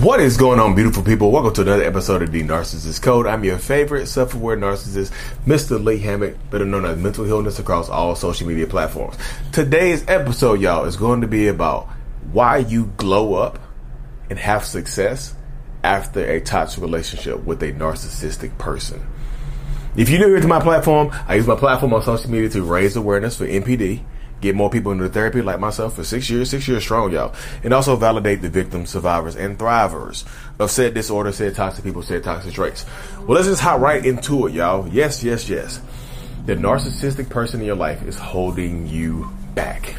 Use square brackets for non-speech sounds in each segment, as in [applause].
What is going on, beautiful people? Welcome to another episode of The Narcissist Code. I'm your favorite self aware narcissist, Mr. Lee Hammock, better known as Mental Healness across all social media platforms. Today's episode, y'all, is going to be about why you glow up and have success after a toxic relationship with a narcissistic person. If you're new here to my platform, I use my platform on social media to raise awareness for NPD get more people into therapy like myself for six years, six years strong, y'all. And also validate the victims, survivors, and thrivers of said disorder, said toxic people, said toxic traits. Well, let's just hop right into it, y'all. Yes, yes, yes. The narcissistic person in your life is holding you back.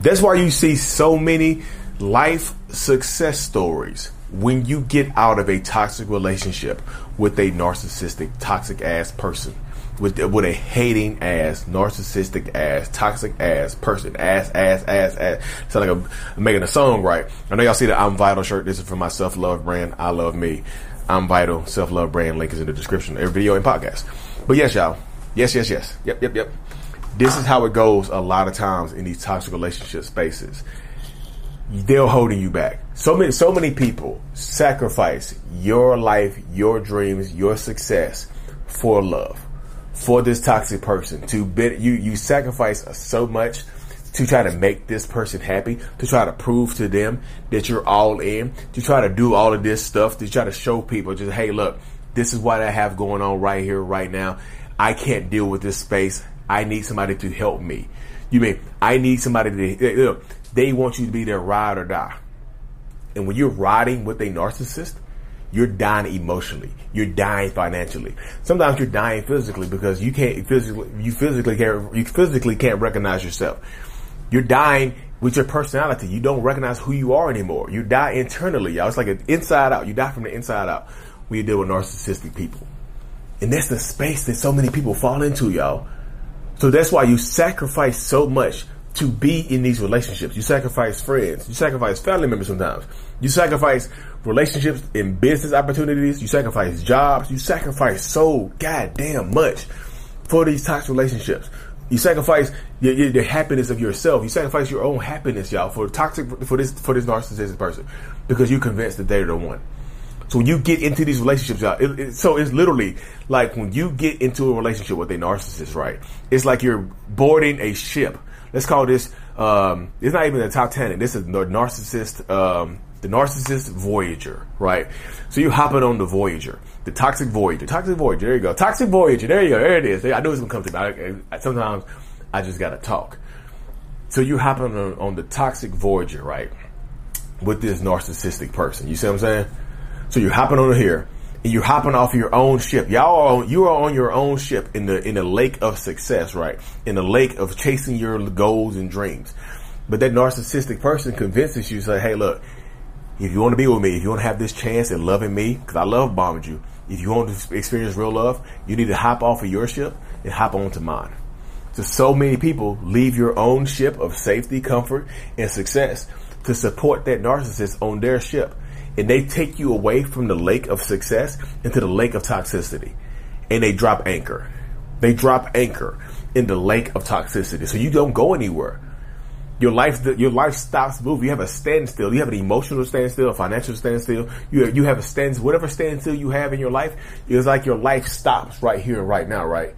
That's why you see so many life success stories when you get out of a toxic relationship with a narcissistic, toxic ass person with with a hating ass, narcissistic ass, toxic ass person, ass, ass, ass, ass. Sound like I'm making a song right. I know y'all see the I'm Vital shirt. This is for my self love brand. I love me. I'm Vital self love brand. Link is in the description every video and podcast. But yes, y'all. Yes, yes, yes. Yep, yep, yep. This is how it goes a lot of times in these toxic relationship spaces. They're holding you back. So many, so many people sacrifice your life, your dreams, your success for love for this toxic person to bid you you sacrifice so much to try to make this person happy, to try to prove to them that you're all in, to try to do all of this stuff, to try to show people just, hey, look, this is what I have going on right here, right now. I can't deal with this space. I need somebody to help me. You mean I need somebody to look, they want you to be their ride or die. And when you're riding with a narcissist, you're dying emotionally. You're dying financially. Sometimes you're dying physically because you can't physically, you physically can't, you physically can't recognize yourself. You're dying with your personality. You don't recognize who you are anymore. You die internally, y'all. It's like an inside out. You die from the inside out when you deal with narcissistic people. And that's the space that so many people fall into, y'all. So that's why you sacrifice so much to be in these relationships. You sacrifice friends. You sacrifice family members sometimes. You sacrifice relationships and business opportunities. You sacrifice jobs. You sacrifice so goddamn much for these toxic relationships. You sacrifice the, the happiness of yourself. You sacrifice your own happiness, y'all, for toxic for this for this narcissistic person because you're convinced that they're the one. So when you get into these relationships, y'all, it, it, so it's literally like when you get into a relationship with a narcissist, right? It's like you're boarding a ship. Let's call this. Um, it's not even a Titanic. This is the narcissist. Um, the narcissist Voyager, right? So you hopping on the Voyager, the toxic Voyager, toxic Voyager. There you go, toxic Voyager. There you go. There it is. I know it's gonna come to me. I, I, sometimes I just gotta talk. So you hopping on, on the toxic Voyager, right? With this narcissistic person. You see what I'm saying? So you're hopping on here and you're hopping off your own ship. Y'all are you are on your own ship in the in the lake of success, right? In the lake of chasing your goals and dreams. But that narcissistic person convinces you, say, hey, look, if you want to be with me, if you want to have this chance at loving me, because I love bombing you, if you want to experience real love, you need to hop off of your ship and hop onto mine. So, so many people leave your own ship of safety, comfort, and success to support that narcissist on their ship. And they take you away from the lake of success into the lake of toxicity. And they drop anchor. They drop anchor in the lake of toxicity. So you don't go anywhere your life your life stops moving. You have a standstill. You have an emotional standstill, a financial standstill. You you have a stand whatever standstill you have in your life. It's like your life stops right here and right now, right?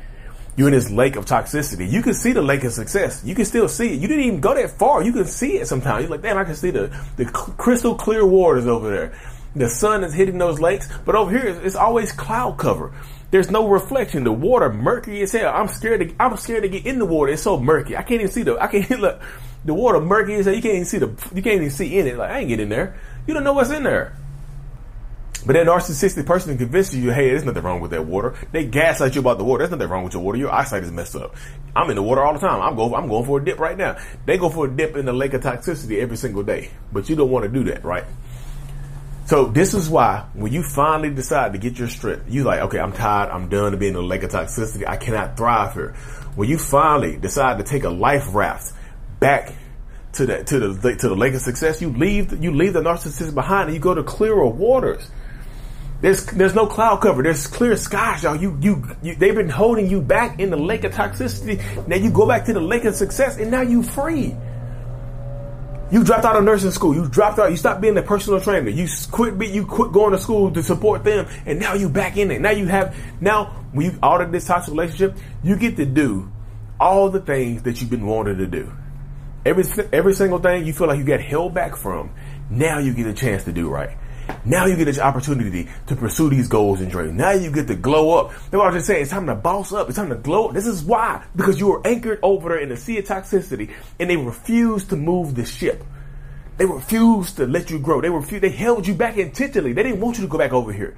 You're in this lake of toxicity. You can see the lake of success. You can still see it. You didn't even go that far. You can see it sometimes. You're like, damn, I can see the the crystal clear waters over there. The sun is hitting those lakes, but over here it's always cloud cover. There's no reflection. The water murky as hell. I'm scared to I'm scared to get in the water. It's so murky. I can't even see the I can't [laughs] look the water murky as hell. You can't even see the you can't even see in it. Like I ain't get in there. You don't know what's in there. But that narcissistic person convinces you, hey, there's nothing wrong with that water. They gaslight you about the water. There's nothing wrong with your water. Your eyesight is messed up. I'm in the water all the time. I'm going, I'm going for a dip right now. They go for a dip in the lake of toxicity every single day. But you don't want to do that, right? So this is why when you finally decide to get your strength, you like, okay, I'm tired. I'm done being in the lake of toxicity. I cannot thrive here. When you finally decide to take a life raft back to the to the to the lake of success, you leave you leave the narcissist behind and you go to clearer waters. There's there's no cloud cover. There's clear skies, y'all. You, you you they've been holding you back in the lake of toxicity. Now you go back to the lake of success, and now you free. You dropped out of nursing school. You dropped out. You stopped being a personal trainer. You quit. Be, you quit going to school to support them, and now you back in it. Now you have. Now when you of this toxic relationship, you get to do all the things that you've been wanting to do. Every every single thing you feel like you got held back from. Now you get a chance to do right. Now you get an opportunity to pursue these goals and dreams. Now you get to glow up. That's what I just saying. It's time to boss up. It's time to glow up. This is why. Because you were anchored over there in the sea of toxicity and they refused to move the ship. They refused to let you grow. They refused, they held you back intentionally. They didn't want you to go back over here.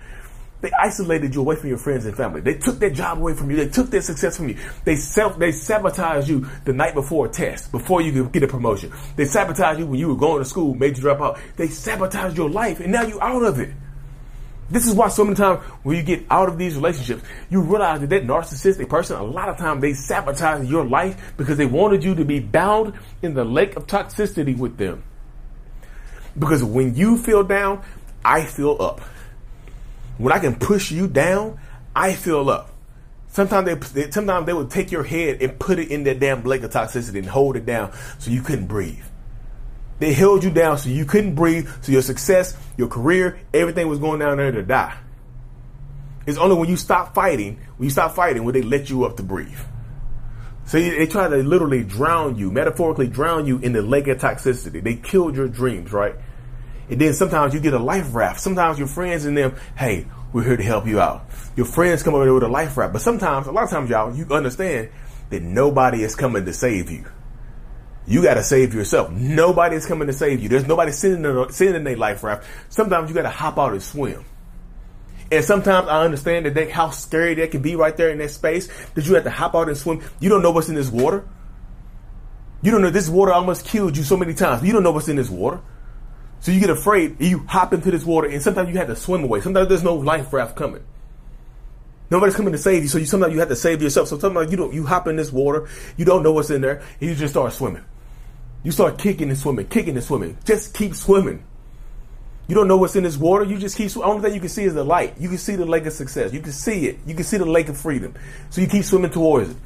They isolated you away from your friends and family. They took their job away from you. They took their success from you. They self, they sabotaged you the night before a test, before you could get a promotion. They sabotaged you when you were going to school, made you drop out. They sabotaged your life and now you're out of it. This is why so many times when you get out of these relationships, you realize that that narcissistic person, a lot of times they sabotage your life because they wanted you to be bound in the lake of toxicity with them. Because when you feel down, I feel up. When I can push you down, I feel up. Sometimes they, sometimes they would take your head and put it in that damn lake of toxicity and hold it down so you couldn't breathe. They held you down so you couldn't breathe, so your success, your career, everything was going down there to die. It's only when you stop fighting, when you stop fighting, when they let you up to breathe. So they try to literally drown you, metaphorically drown you in the lake of toxicity. They killed your dreams, right? And then sometimes you get a life raft. Sometimes your friends and them, hey, we're here to help you out. Your friends come over there with a life raft. But sometimes, a lot of times, y'all, you understand that nobody is coming to save you. You got to save yourself. Nobody is coming to save you. There's nobody sitting in, sitting in a life raft. Sometimes you got to hop out and swim. And sometimes I understand that they, how scary that can be right there in that space that you have to hop out and swim. You don't know what's in this water. You don't know this water almost killed you so many times. You don't know what's in this water. So you get afraid, you hop into this water, and sometimes you have to swim away. Sometimes there's no life raft coming. Nobody's coming to save you, so you sometimes you have to save yourself. So sometimes you don't you hop in this water, you don't know what's in there, and you just start swimming. You start kicking and swimming, kicking and swimming. Just keep swimming. You don't know what's in this water. You just keep. The only thing you can see is the light. You can see the lake of success. You can see it. You can see the lake of freedom. So you keep swimming towards it.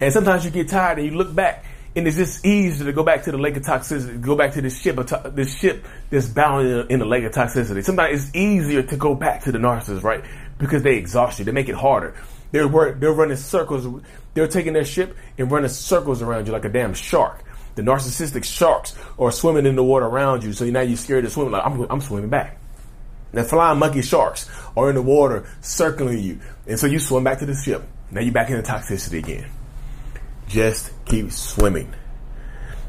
And sometimes you get tired and you look back and it's just easier to go back to the lake of toxicity, go back to this ship, this ship that's bound in, in the lake of toxicity. Sometimes it's easier to go back to the narcissist, right? Because they exhaust you, they make it harder. They're they're running circles. They're taking their ship and running circles around you like a damn shark. The narcissistic sharks are swimming in the water around you, so now you're scared to swim. Like I'm, I'm swimming back. The flying monkey sharks are in the water circling you, and so you swim back to the ship. Now you're back in the toxicity again. Just keep swimming.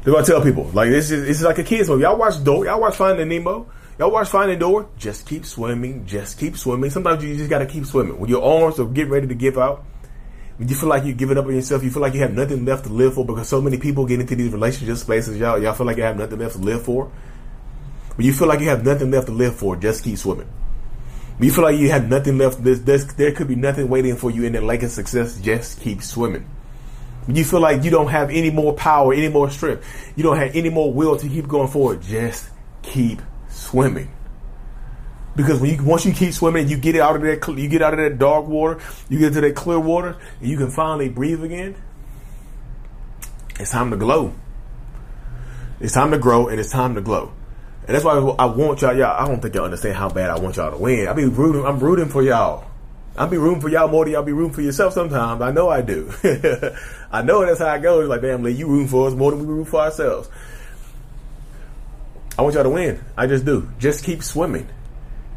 They're gonna tell people like this is this is like a kids movie. Y'all watch Dory. Y'all watch Finding Nemo. Y'all watch Finding Dory. Just keep swimming. Just keep swimming. Sometimes you just gotta keep swimming. When your arms are getting ready to give out, when you feel like you're giving up on yourself, you feel like you have nothing left to live for because so many people get into these relationship spaces. Y'all, y'all feel like you have nothing left to live for. When you feel like you have nothing left to live for, just keep swimming. When you feel like you have nothing left, there's, there could be nothing waiting for you in that lake of success. Just keep swimming you feel like you don't have any more power, any more strength, you don't have any more will to keep going forward, just keep swimming. Because when you once you keep swimming, you get out of that you get out of that dark water, you get to that clear water, and you can finally breathe again. It's time to glow. It's time to grow, and it's time to glow. And that's why I want y'all. Y'all, I don't think y'all understand how bad I want y'all to win. I be rooting. I'm rooting for y'all. I be rooting for y'all more than y'all be rooting for yourself sometimes. I know I do. [laughs] I know that's how it goes. Like, damn, Lee, you rooting for us more than we root for ourselves. I want y'all to win. I just do. Just keep swimming.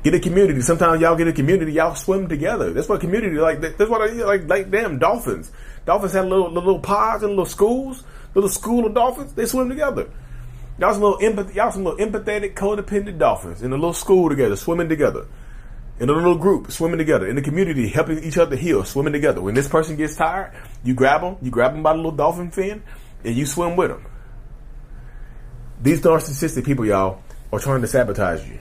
Get a community. Sometimes y'all get a community. Y'all swim together. That's what community like. That's what I like. Like damn dolphins. Dolphins have little little pods and little schools. Little school of dolphins. They swim together. Y'all some little empathy. Y'all some little empathetic, codependent dolphins in a little school together, swimming together in a little group, swimming together, in the community, helping each other heal, swimming together. When this person gets tired, you grab them, you grab them by the little dolphin fin, and you swim with them. These narcissistic people, y'all, are trying to sabotage you.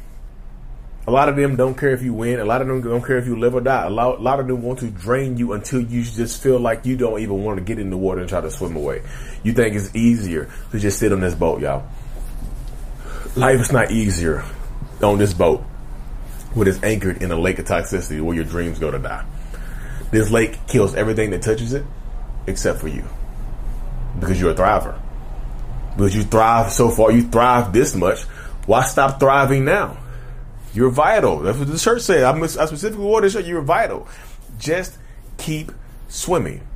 A lot of them don't care if you win. A lot of them don't care if you live or die. A lot, a lot of them want to drain you until you just feel like you don't even want to get in the water and try to swim away. You think it's easier to just sit on this boat, y'all. Life is not easier on this boat what is anchored in a lake of toxicity where your dreams go to die. This lake kills everything that touches it except for you because you're a thriver. But you thrive so far, you thrive this much. Why stop thriving now? You're vital. That's what the church said. I specifically wore this shirt. You're vital. Just keep swimming.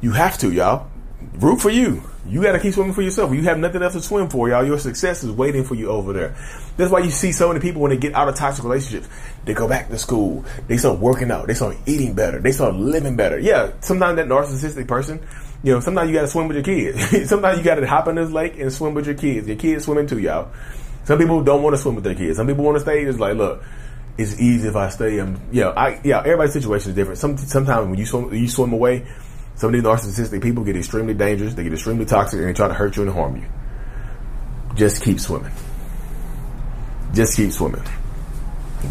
You have to, y'all. Root for you. You got to keep swimming for yourself. You have nothing else to swim for, y'all. Your success is waiting for you over there. That's why you see so many people when they get out of toxic relationships, they go back to school. They start working out. They start eating better. They start living better. Yeah, sometimes that narcissistic person, you know, sometimes you got to swim with your kids. [laughs] sometimes you got to hop in this lake and swim with your kids. Your kids swimming too, y'all. Some people don't want to swim with their kids. Some people want to stay. It's like, look, it's easy if I stay. And yeah, I yeah, everybody's situation is different. Some sometimes when you swim, you swim away some of these narcissistic people get extremely dangerous, they get extremely toxic, and they try to hurt you and harm you. Just keep swimming. Just keep swimming.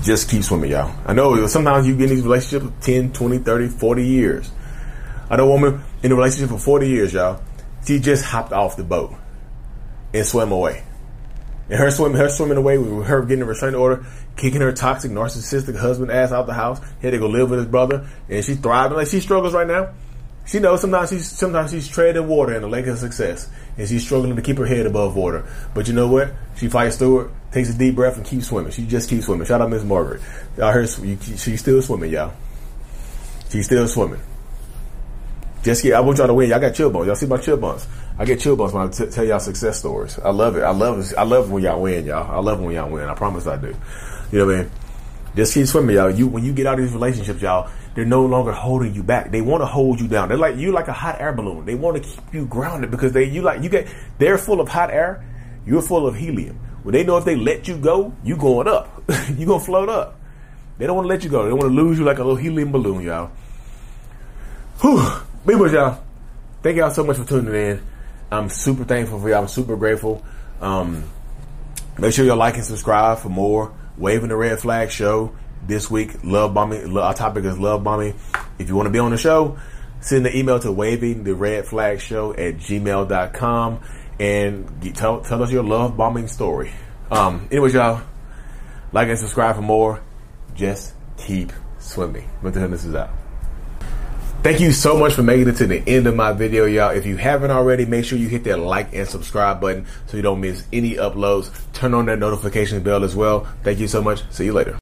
Just keep swimming, y'all. I know sometimes you get in these relationships 10, 20, 30, 40 years. I know a woman in a relationship for 40 years, y'all. She just hopped off the boat and swam away. And her swimming, her swimming away with her getting a restraining order, kicking her toxic, narcissistic husband ass out the house. Had to go live with his brother, and she's thriving like she struggles right now. She knows sometimes she's sometimes she's treading water in the lake of success, and she's struggling to keep her head above water. But you know what? She fights through it, takes a deep breath, and keeps swimming. She just keeps swimming. Shout out Miss Margaret. Y'all heard she's still swimming, y'all. She's still swimming. Just get. I want y'all to win. Y'all got chill bumps. Y'all see my chill bumps. I get chill bumps when I t- tell y'all success stories. I love it. I love it. I love when y'all win, y'all. I love when y'all win. I promise I do. You know what I mean? Just keep swimming, y'all. You when you get out of these relationships, y'all, they're no longer holding you back. They want to hold you down. They're like you like a hot air balloon. They want to keep you grounded because they you like you get they're full of hot air. You're full of helium. When they know if they let you go, you going up. [laughs] you gonna float up. They don't want to let you go. They want to lose you like a little helium balloon, y'all. Whew. People, y'all. Thank y'all so much for tuning in. I'm super thankful for y'all. I'm super grateful. Um, make sure y'all like and subscribe for more Waving the Red Flag Show this week. Love bombing. Our topic is love bombing. If you want to be on the show, send an email to waving the red flag show at gmail.com and tell, tell us your love bombing story. Um, anyways, y'all, like and subscribe for more. Just keep swimming. Mental Healness is out. Thank you so much for making it to the end of my video, y'all. If you haven't already, make sure you hit that like and subscribe button so you don't miss any uploads. Turn on that notification bell as well. Thank you so much. See you later.